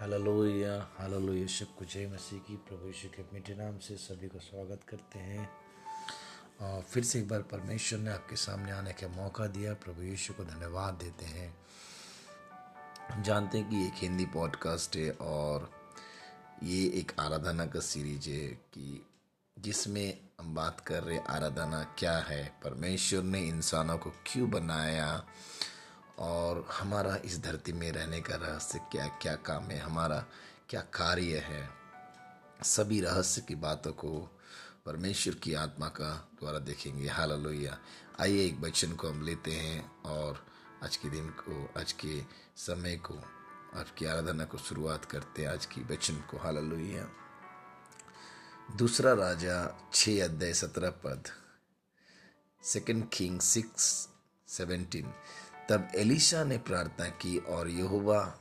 Hallelujah hallelujah सबको जय मसीह की, प्रभु यीशु के मीठे नाम से सभी को स्वागत करते हैं। और फिर से एक बार परमेश्वर ने आपके सामने आने का मौका दिया। प्रभु यीशु को धन्यवाद देते हैं। जानते हैं कि एक हिंदी पॉडकास्ट है और ये एक आराधना का सीरीज़ है कि जिसमें हम बात कर रहे आराधना क्या है? परमेश्वर ने इंसानों को क्यों बनाया? और हमारा इस धरती में रहने का रहस्य क्या क्या काम है, हमारा क्या कार्य है, सभी रहस्य की बातों को परमेश्वर की आत्मा का द्वारा देखेंगे। हाल लोहिया आइए एक वचन को हम लेते हैं और आज के दिन को, आज के समय को, आज की आराधना को शुरुआत करते हैं आज की वचन को। हाल लोहिया दूसरा राजा छ अध्याय सत्रह पद सेकंड किंग सिक्स सेवेंटीन तब एलिशा ने प्रार्थना की और यहोवा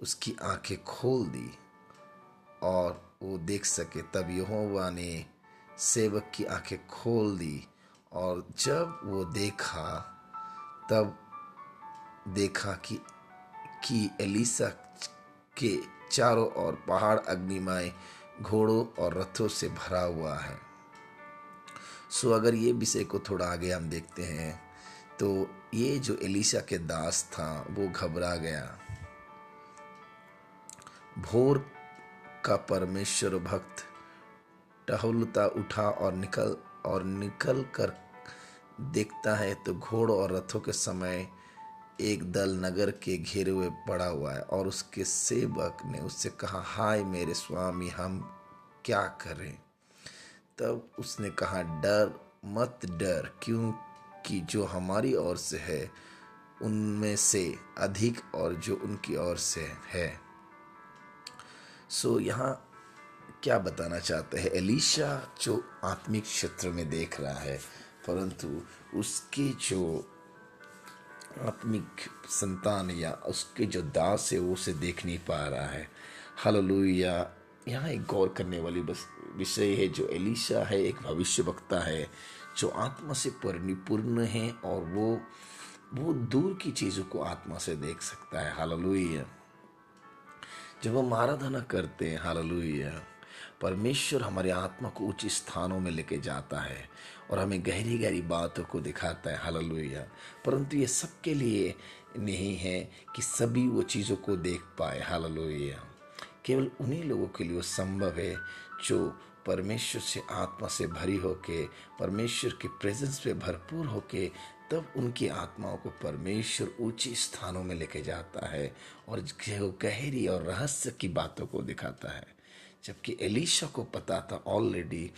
उसकी आँखें खोल दी और वो देख सके, तब यहोवा ने सेवक की आँखें खोल दी और जब वो देखा, तब देखा कि कि एलिसा के चारों ओर पहाड़ अग्निमय घोड़ों और रथों से भरा हुआ है। सो अगर ये विषय को थोड़ा आगे हम देखते हैं तो ये जो एलिशा के दास था, वो घबरा गया। भोर का परमेश्वर भक्त टहलता उठा और निकल और निकल कर देखता है तो घोड़ और रथों के समय एक दल नगर के घेरे हुए पड़ा हुआ है और उसके सेवक ने उससे कहा, हाय मेरे स्वामी, हम क्या करें? तब उसने कहा, डर मत डर, क्यों कि जो हमारी ओर से है उनमें से अधिक और जो उनकी ओर से है। सो so, यहाँ क्या बताना चाहते हैं? एलिशा जो आत्मिक क्षेत्र में देख रहा है परंतु उसके जो आत्मिक संतान या उसके जो दास है वो उसे देख नहीं पा रहा है। हालेलुया यहाँ एक गौर करने वाली बस विषय है जो एलिशा है एक भविष्य वक्ता है जो आत्मा से परिपूर्ण है और वो वो दूर की चीज़ों को आत्मा से देख सकता है। हालेलुया। जब हम आराधना करते हैं, हालेलुया, परमेश्वर हमारे आत्मा को उच्च स्थानों में लेके जाता है और हमें गहरी गहरी बातों को दिखाता है। हालेलुया। परंतु ये सबके लिए नहीं है कि सभी वो चीज़ों को देख पाए। हालेलुया। केवल उन्हीं लोगों के लिए वो संभव है जो परमेश्वर से आत्मा से भरी होके, परमेश्वर के प्रेजेंस पे भरपूर होके, तब उनकी आत्माओं को परमेश्वर ऊँची स्थानों में लेके जाता है और गहरी और रहस्य की बातों को दिखाता है। जबकि एलिशा को पता था ऑलरेडी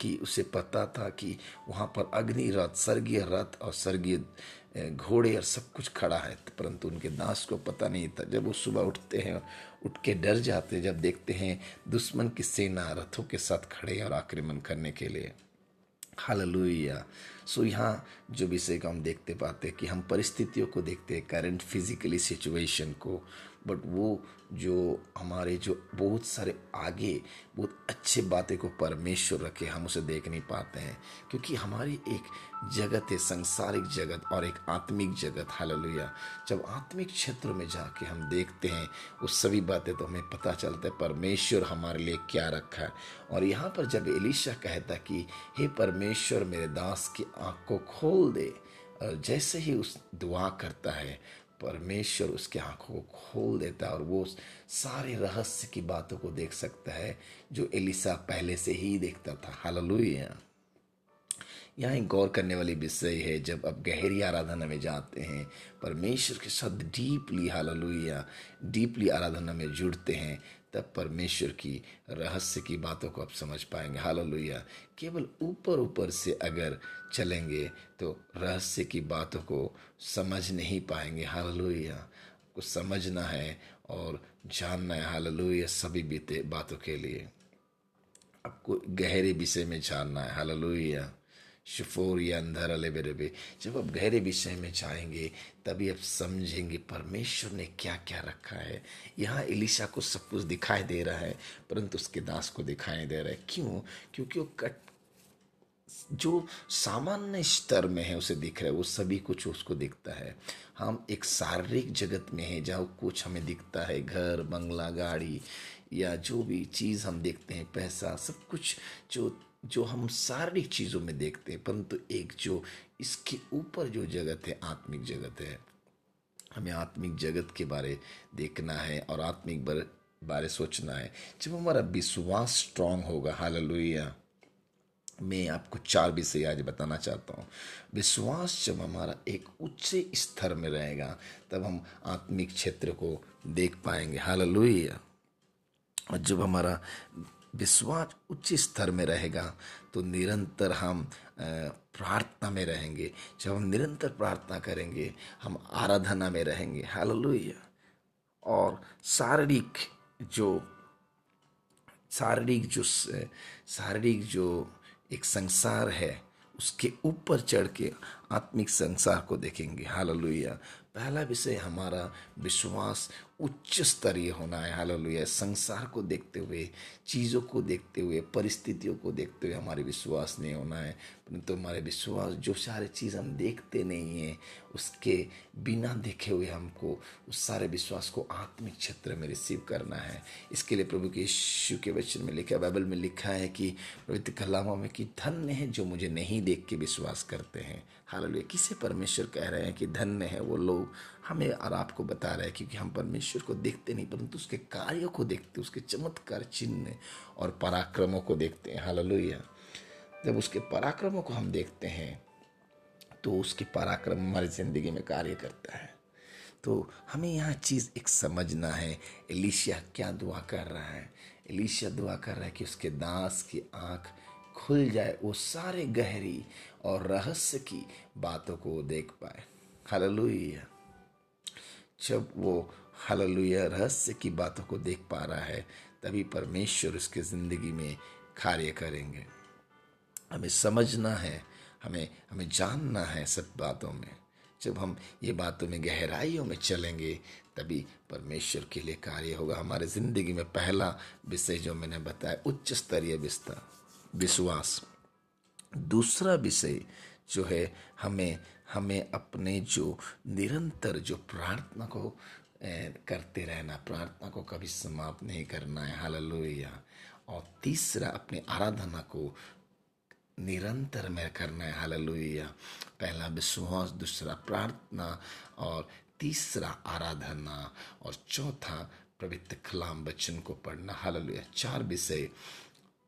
कि उसे पता था कि वहाँ पर अग्नि रथ स्वर्गीय रथ और स्वर्गीय घोड़े और सब कुछ खड़ा है परंतु उनके दास को पता नहीं था। जब वो सुबह उठते हैं, उठ के डर जाते जब देखते हैं दुश्मन की सेना रथों के साथ खड़े और आक्रमण करने के लिए। हालेलुया। सो यहाँ जो विषय को हम देखते पाते कि हम परिस्थितियों को देखते हैं करंट फिजिकली सिचुएशन को। बट वो जो हमारे जो बहुत सारे आगे बहुत अच्छे बातें को परमेश्वर रखे, हम उसे देख नहीं पाते हैं। क्योंकि हमारी एक जगत है, संसारिक जगत और एक आत्मिक जगत। हालेलुया जब आत्मिक क्षेत्र में जाके हम देखते हैं वो सभी बातें तो हमें पता चलता है परमेश्वर हमारे लिए क्या रखा है। और यहाँ पर जब एलिशा कहता कि, हे परमेश्वर मेरे दास की आँख को खोल दे। और जैसे ही उस दुआ करता है परमेश्वर उसके आँखों को खोल देता है और वो सारे रहस्य की बातों को देख सकता है जो एलिसा पहले से ही देखता था। हालेलुया। यहाँ एक गौर करने वाली विषय है, जब आप गहरी आराधना में जाते हैं, परमेश्वर के साथ डीपली हालेलुया डीपली आराधना में जुड़ते हैं, तब परमेश्वर की रहस्य की बातों को आप समझ पाएँगे। हालेलुया केवल ऊपर ऊपर से अगर चलेंगे तो रहस्य की बातों को समझ नहीं पाएँगे। हालेलुया को समझना है और जानना है। हालेलुया सभी बीते बातों के लिए। आपको गहरे विषय में जानना है। हालेलुया शिफोर या अंधर अले बेरे जब आप गहरे विषय में जाएँगे, तभी आप समझेंगे परमेश्वर ने क्या क्या रखा है। यहाँ इलिशा को सब कुछ दिखाई दे रहा है, परंतु उसके दास को दिखाई दे रहा है। क्यों? क्योंकि वो कट जो सामान्य स्तर में है, उसे दिख रहा है। वो सभी कुछ उसको दिखता है। हम एक शारीरिक जगत में है, जहाँ कुछ हमें दिखता है। घर, बंगला, गाड़ी या जो भी चीज़ हम देखते हैं, पैसा, सब कुछ जो जो हम शारीरिक चीज़ों में देखते हैं, परंतु एक जो इसके ऊपर जो जगत है, आत्मिक जगत है, हमें आत्मिक जगत के बारे देखना है और आत्मिक बारे सोचना है। जब हमारा विश्वास स्ट्रांग होगा हालेलुया मैं आपको चार विषय आज बताना चाहता हूँ। विश्वास जब हमारा एक उच्च स्तर में रहेगा, तब हम आत्मिक क्षेत्र को देख पाएँगे। हालेलुया और जब हमारा विश्वास उच्च स्तर में रहेगा तो निरंतर हम प्रार्थना में रहेंगे। जब हम निरंतर प्रार्थना करेंगे, हम आराधना में रहेंगे। हालेलुया। और शारीरिक जो शारीरिक जो शारीरिक जो एक संसार है, उसके ऊपर चढ़ के आत्मिक संसार को देखेंगे। हालेलुया। पहला विषय हमारा विश्वास उच्च स्तरीय होना है। हालेलुया। संसार को देखते हुए, चीज़ों को देखते हुए, परिस्थितियों को देखते हुए हमारे विश्वास नहीं होना है। परंतु हमारे विश्वास, जो सारे चीज़ हम देखते नहीं हैं, उसके बिना देखे हुए हमको, उस सारे विश्वास को आत्मिक क्षेत्र में रिसीव करना है। इसके लिए प्रभु के यीशु के वचन में लिखा, बाइबल में लिखा है कि पवित्र कलामों में कि धन्य है जो मुझे नहीं देख के विश्वास करते हैं। हालेलुया। किसे परमेश्वर कह रहे हैं कि धन्य है वो लोग? हमें और आपको बता रहे हैं क्योंकि हम परमेश्वर को देखते नहीं, परंतु उसके कार्यों को देखते उसके चमत्कार चिन्ह और पराक्रमों को देखते हैं। हालेलुया। जब उसके पराक्रमों को हम देखते हैं तो उसके पराक्रम हमारी ज़िंदगी में कार्य करता है। तो हमें यहाँ चीज़ एक समझना है, एलिशिया क्या दुआ कर रहा है? एलिशिया दुआ कर रहा है कि उसके दास की आँख खुल जाए, वो सारे गहरी और रहस्य की बातों को देख पाए। हालेलुया। जब वो हालेलुया रहस्य की बातों को देख पा रहा है, तभी परमेश्वर उसके ज़िंदगी में कार्य करेंगे। हमें समझना है, हमें हमें जानना है सब बातों में। जब हम ये बातों में गहराइयों में चलेंगे, तभी परमेश्वर के लिए कार्य होगा। हमारे ज़िंदगी में पहला विषय जो मैंने बताया, उच्च स्तरीय विस्तार। विश्वास। दूसरा विषय जो है, हमें हमें अपने जो निरंतर जो प्रार्थना को करते रहना, प्रार्थना को कभी समाप्त नहीं करना है। हालेलुया। और तीसरा, अपने आराधना को निरंतर में करना है। हालेलुया। पहला विश्वास, दूसरा प्रार्थना और तीसरा आराधना और चौथा पवित्र कलाम वचन को पढ़ना। हालेलुया। चार विषय।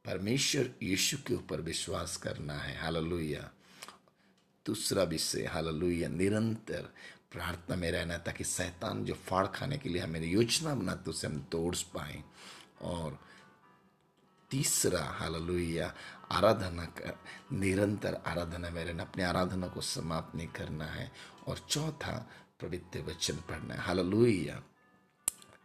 परमेश्वर यीशु के ऊपर विश्वास करना है। हालेलुया। दूसरा विषय हालेलुया। निरंतर प्रार्थना में रहना ताकि शैतान जो फाड़ खाने के लिए हमें योजना बनाते उसे हम तोड़ पाए। और तीसरा, हालेलुया, आराधना कर निरंतर आराधना में रहना, अपने आराधना को समाप्त नहीं करना है। और चौथा, पवित्र वचन पढ़ना है। हालेलुया।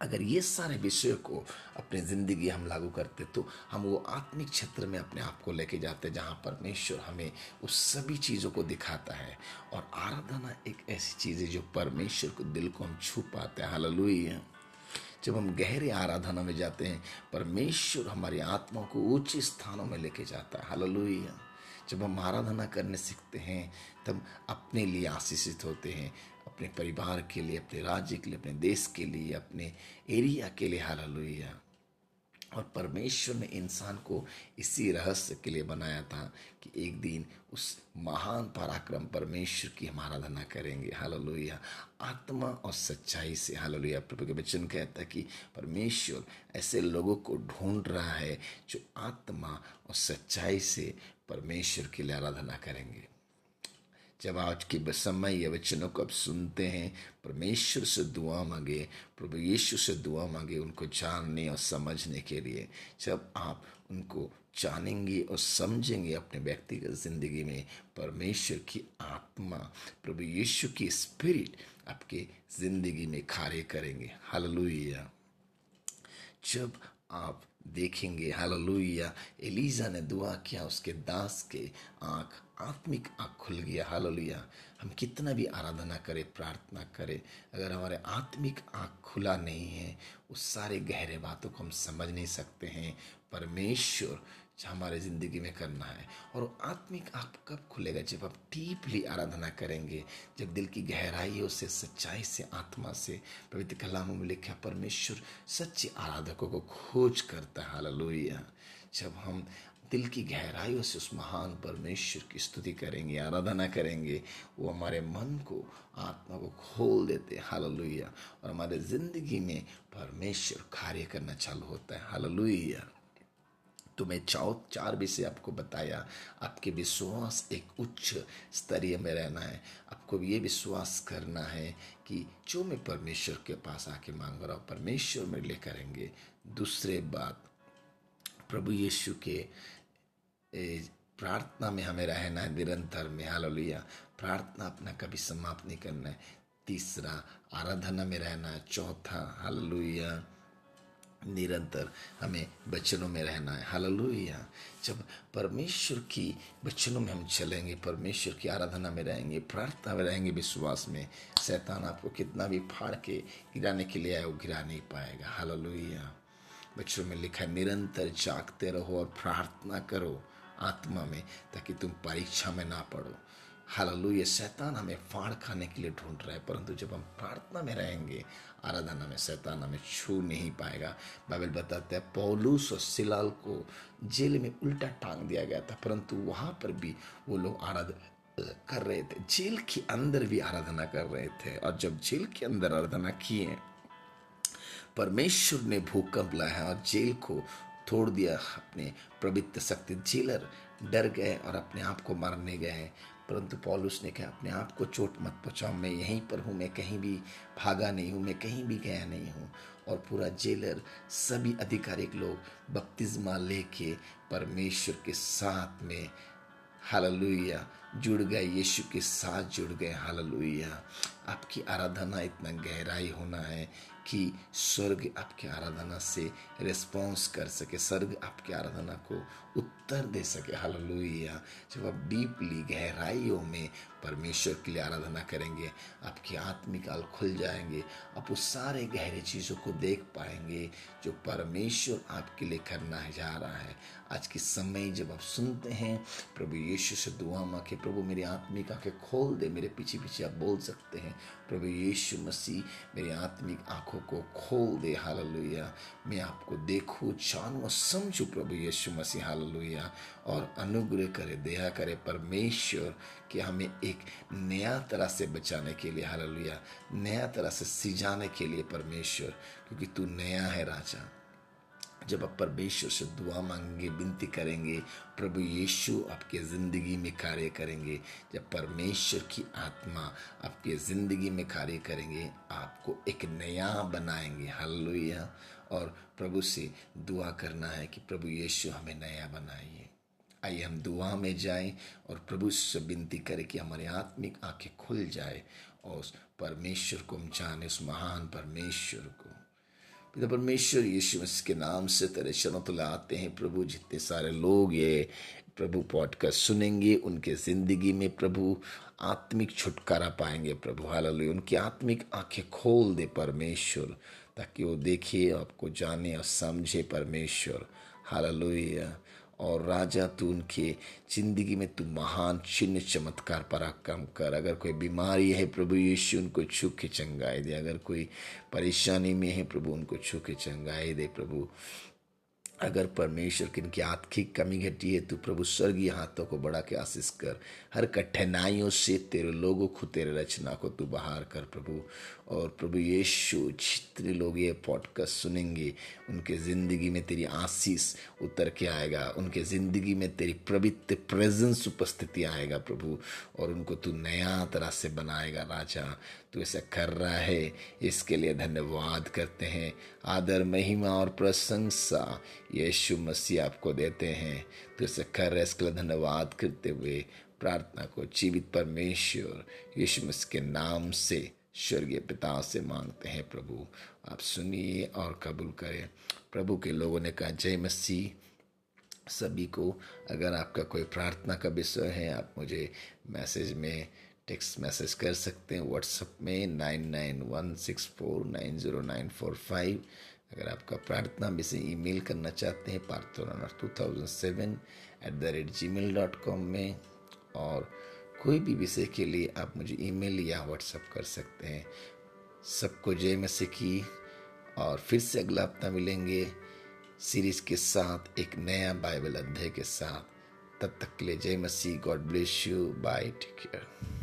अगर ये सारे विषय को अपनी ज़िंदगी हम लागू करते तो हम वो आत्मिक क्षेत्र में अपने आप को लेके जाते जहाँ परमेश्वर हमें उस सभी चीज़ों को दिखाता है। और आराधना एक ऐसी चीज़ है जो परमेश्वर को दिल को हम छू पाते हैं। हालेलुया। जब हम गहरे आराधना में जाते हैं, परमेश्वर हमारी आत्मा को ऊँचे स्थानों में लेके जाता है। हालेलुया। जब हम आराधना करने सीखते हैं, तब अपने लिए आशीषित होते हैं। अपने परिवार के लिए, अपने राज्य के लिए, अपने देश के लिए, अपने एरिया के लिए, हालेलुया। और परमेश्वर ने इंसान को इसी रहस्य के लिए बनाया था कि एक दिन उस महान पराक्रम परमेश्वर की हम आराधना करेंगे। हालेलुया। आत्मा और सच्चाई से, हालेलुया। प्रभु के वचन कहता है कि परमेश्वर ऐसे लोगों को ढूंढ रहा है जो आत्मा और सच्चाई से परमेश्वर के लिए आराधना करेंगे। जब आज के समय ये वचनों को अब सुनते हैं, परमेश्वर से दुआ मांगे, प्रभु यीशु से दुआ मांगे उनको जानने और समझने के लिए, जब आप उनको जानेंगे और समझेंगे अपने व्यक्तिगत ज़िंदगी में, परमेश्वर की आत्मा, प्रभु यीशु की स्पिरिट आपके ज़िंदगी में कार्य करेंगे। हालेलुया। जब आप देखेंगे। हालेलुया। एलिजा ने दुआ किया, उसके दास के आँख, आत्मिक आँख खुल गया। हालेलुया। हम कितना भी आराधना करें, प्रार्थना करें, अगर हमारे आत्मिक आँख खुला नहीं है, उस सारे गहरे बातों को हम समझ नहीं सकते हैं। परमेश्वर हमारे ज़िंदगी में करना है। और आत्मिक आप कब खुलेगा? जब आप डीपली आराधना करेंगे, जब दिल की गहराइयों से, सच्चाई से, आत्मा से, पवित्र कलामों में लिखा परमेश्वर सच्चे आराधकों को खोज करता है। हालेलुया। जब हम दिल की गहराइयों से उस महान परमेश्वर की स्तुति करेंगे, आराधना करेंगे, वो हमारे मन को, आत्मा को खोल देते हालेलुया। और हमारे ज़िंदगी में परमेश्वर कार्य करना चालू होता है। हालेलुया। तो मैं चाओ चार विषय आपको बताया, आपके विश्वास एक उच्च स्तरीय में रहना है। आपको ये विश्वास करना है कि जो मैं परमेश्वर के पास आके मांग रहा हूँ, परमेश्वर मेरे लिए करेंगे। दूसरे बात, प्रभु यीशु के प्रार्थना में हमें रहना है निरंतर में। हालेलुया। प्रार्थना अपना कभी समाप्त नहीं करना है। तीसरा, आराधना में रहना है। चौथा, हालेलुया। निरंतर हमें बचनों में रहना है। हालेलुया। जब परमेश्वर की बचनों में हम चलेंगे, परमेश्वर की आराधना में रहेंगे, प्रार्थना में रहेंगे विश्वास में, शैतान आपको कितना भी फाड़ के गिराने के लिए आए, वो गिरा नहीं पाएगा। हालेलुया। बच्चों में लिखा है, निरंतर जागते रहो और प्रार्थना करो आत्मा में, ताकि तुम परीक्षा में ना पड़ो। हालेलुया, शैतान हमें फाड़ खाने के लिए ढूंढ रहा है, परंतु जब हम प्रार्थना में रहेंगे, आराधना में शैतान हमें छू नहीं पाएगा। बाइबल बताते हैं, पौलूस और सिलाल को जेल में उल्टा टांग दिया गया था, परंतु वहाँ पर भी वो लोग आराधना कर रहे थे। जेल के अंदर भी आराधना कर रहे थे, और जब जेल के अंदर आराधना किए, परमेश्वर ने भूकंप लाया और जेल को तोड़ दिया अपने पवित्र शक्ति। जेलर डर गए और अपने आप को मारने गए। परंतु पॉलुस ने कहा, अपने आप को चोट मत पहुँचाओ, मैं यहीं पर हूँ, मैं कहीं भी भागा नहीं हूँ, मैं कहीं भी गया नहीं हूँ। और पूरा जेलर, सभी आधिकारिक लोग बपतिस्मा लेके परमेश्वर के साथ में, हालेलुया, जुड़ गए, यीशु के साथ जुड़ गए, हालेलुया। आपकी आराधना इतना गहराई होना है कि स्वर्ग आपकी आराधना से रिस्पॉन्स कर सके, स्वर्ग आपकी आराधना को उत्तर दे सके। हालेलुया। जब आप डीपली, गहराइयों में परमेश्वर के लिए आराधना करेंगे, आपकी आत्मिक आल खुल जाएँगे, आप उस सारे गहरे चीज़ों को देख पाएँगे जो परमेश्वर आपके लिए करना है, जा रहा है। आज के समय जब आप सुनते हैं, प्रभु यीशु से दुआ मांगे, प्रभु मेरी आत्मिक आँखें खोल दे, मेरे पीछे पीछे आप बोल सकते हैं, प्रभु यीशु मसीह मेरी आत्मिक आँखों को खोल दे। हालेलुया। मैं आपको देखूँ, जानूं समझूं प्रभु यीशु मसीह। हालेलुया। और अनुग्रह करे, दया करे परमेश्वर कि हमें एक नया तरह से बचाने के लिए, हालेलुया, नया तरह से सिजाने के लिए परमेश्वर, क्योंकि तू नया है राजा। जब आप परमेश्वर से दुआ मांगेंगे, विनती करेंगे, प्रभु यीशु आपके ज़िंदगी में कार्य करेंगे, जब परमेश्वर की आत्मा आपके ज़िंदगी में कार्य करेंगे, आपको एक नया बनाएँगे, हल्लुया। और प्रभु से दुआ करना है कि प्रभु यीशु हमें नया बनाइए। आइए हम दुआ में जाएँ और प्रभु से विनती करें कि हमारी आत्मिक आँखें खुल जाए और उस परमेश्वर को हम जाने, उस महान परमेश्वर को। पिता परमेश्वर, यीशु मसीह के नाम से तेरे शरणों तो आते हैं प्रभु, जितने सारे लोग ये प्रभु पॉडकास्ट सुनेंगे, उनके ज़िंदगी में प्रभु आत्मिक छुटकारा पाएँगे प्रभु। हाल उनकी आत्मिक आँखें खोल दे परमेश्वर। ताकि वो देखे, आपको जाने और समझे परमेश्वर। हाल और राजा, तू उनके ज़िंदगी में तू महान, चिन्ह चमत्कार पराक्रम कर। अगर कोई बीमारी है, प्रभु यीशु उनको छू के चंगाई दे। अगर कोई परेशानी में है, प्रभु उनको छू के चंगाई दे, प्रभु। अगर परमेश्वर की इनकी आर्थिक कमी घटी है तो प्रभु स्वर्गीय हाथों को बढ़ा के आशीष कर। हर कठिनाइयों से तेरे लोगों को, तेरे रचना को तू बाहर कर प्रभु। और प्रभु यीशु, जितने लोग ये पॉडकास्ट सुनेंगे, उनके ज़िंदगी में तेरी आशीष उतर के आएगा। उनके ज़िंदगी में तेरी पवित्र प्रेजेंस उपस्थिति आएगा प्रभु। और उनको तू नया तरह से बनाएगा राजा। तू ऐसा कर रहा है, इसके लिए धन्यवाद करते हैं। आदर, महिमा और प्रशंसा यीशु मसीह आपको देते हैं। तो ऐसा कर रहे इसके लिए धन्यवाद करते हुए प्रार्थना को जीवित परमेश्वर यीशु मसीह के नाम से स्वर्गीय पिता से मांगते हैं, प्रभु। आप सुनिए और कबूल करें। प्रभु के लोगों ने कहा, जय मसीह। सभी को अगर आपका कोई प्रार्थना का विषय है, आप मुझे मैसेज में टेक्स्ट मैसेज कर सकते हैं व्हाट्सएप में nine nine one six four nine zero nine four five. अगर आपका प्रार्थना विषय ईमेल करना चाहते हैं पार्थोरनर two thousand seven eight the rate Gmail dot com में। और कोई भी विषय के लिए आप मुझे ईमेल या व्हाट्सएप कर सकते हैं। सबको जय मसीह की। और फिर से अगला हफ़्ता मिलेंगे सीरीज़ के साथ, एक नया बाइबल अध्याय के साथ। तब तक के लिए जय मसीह God bless you bye take care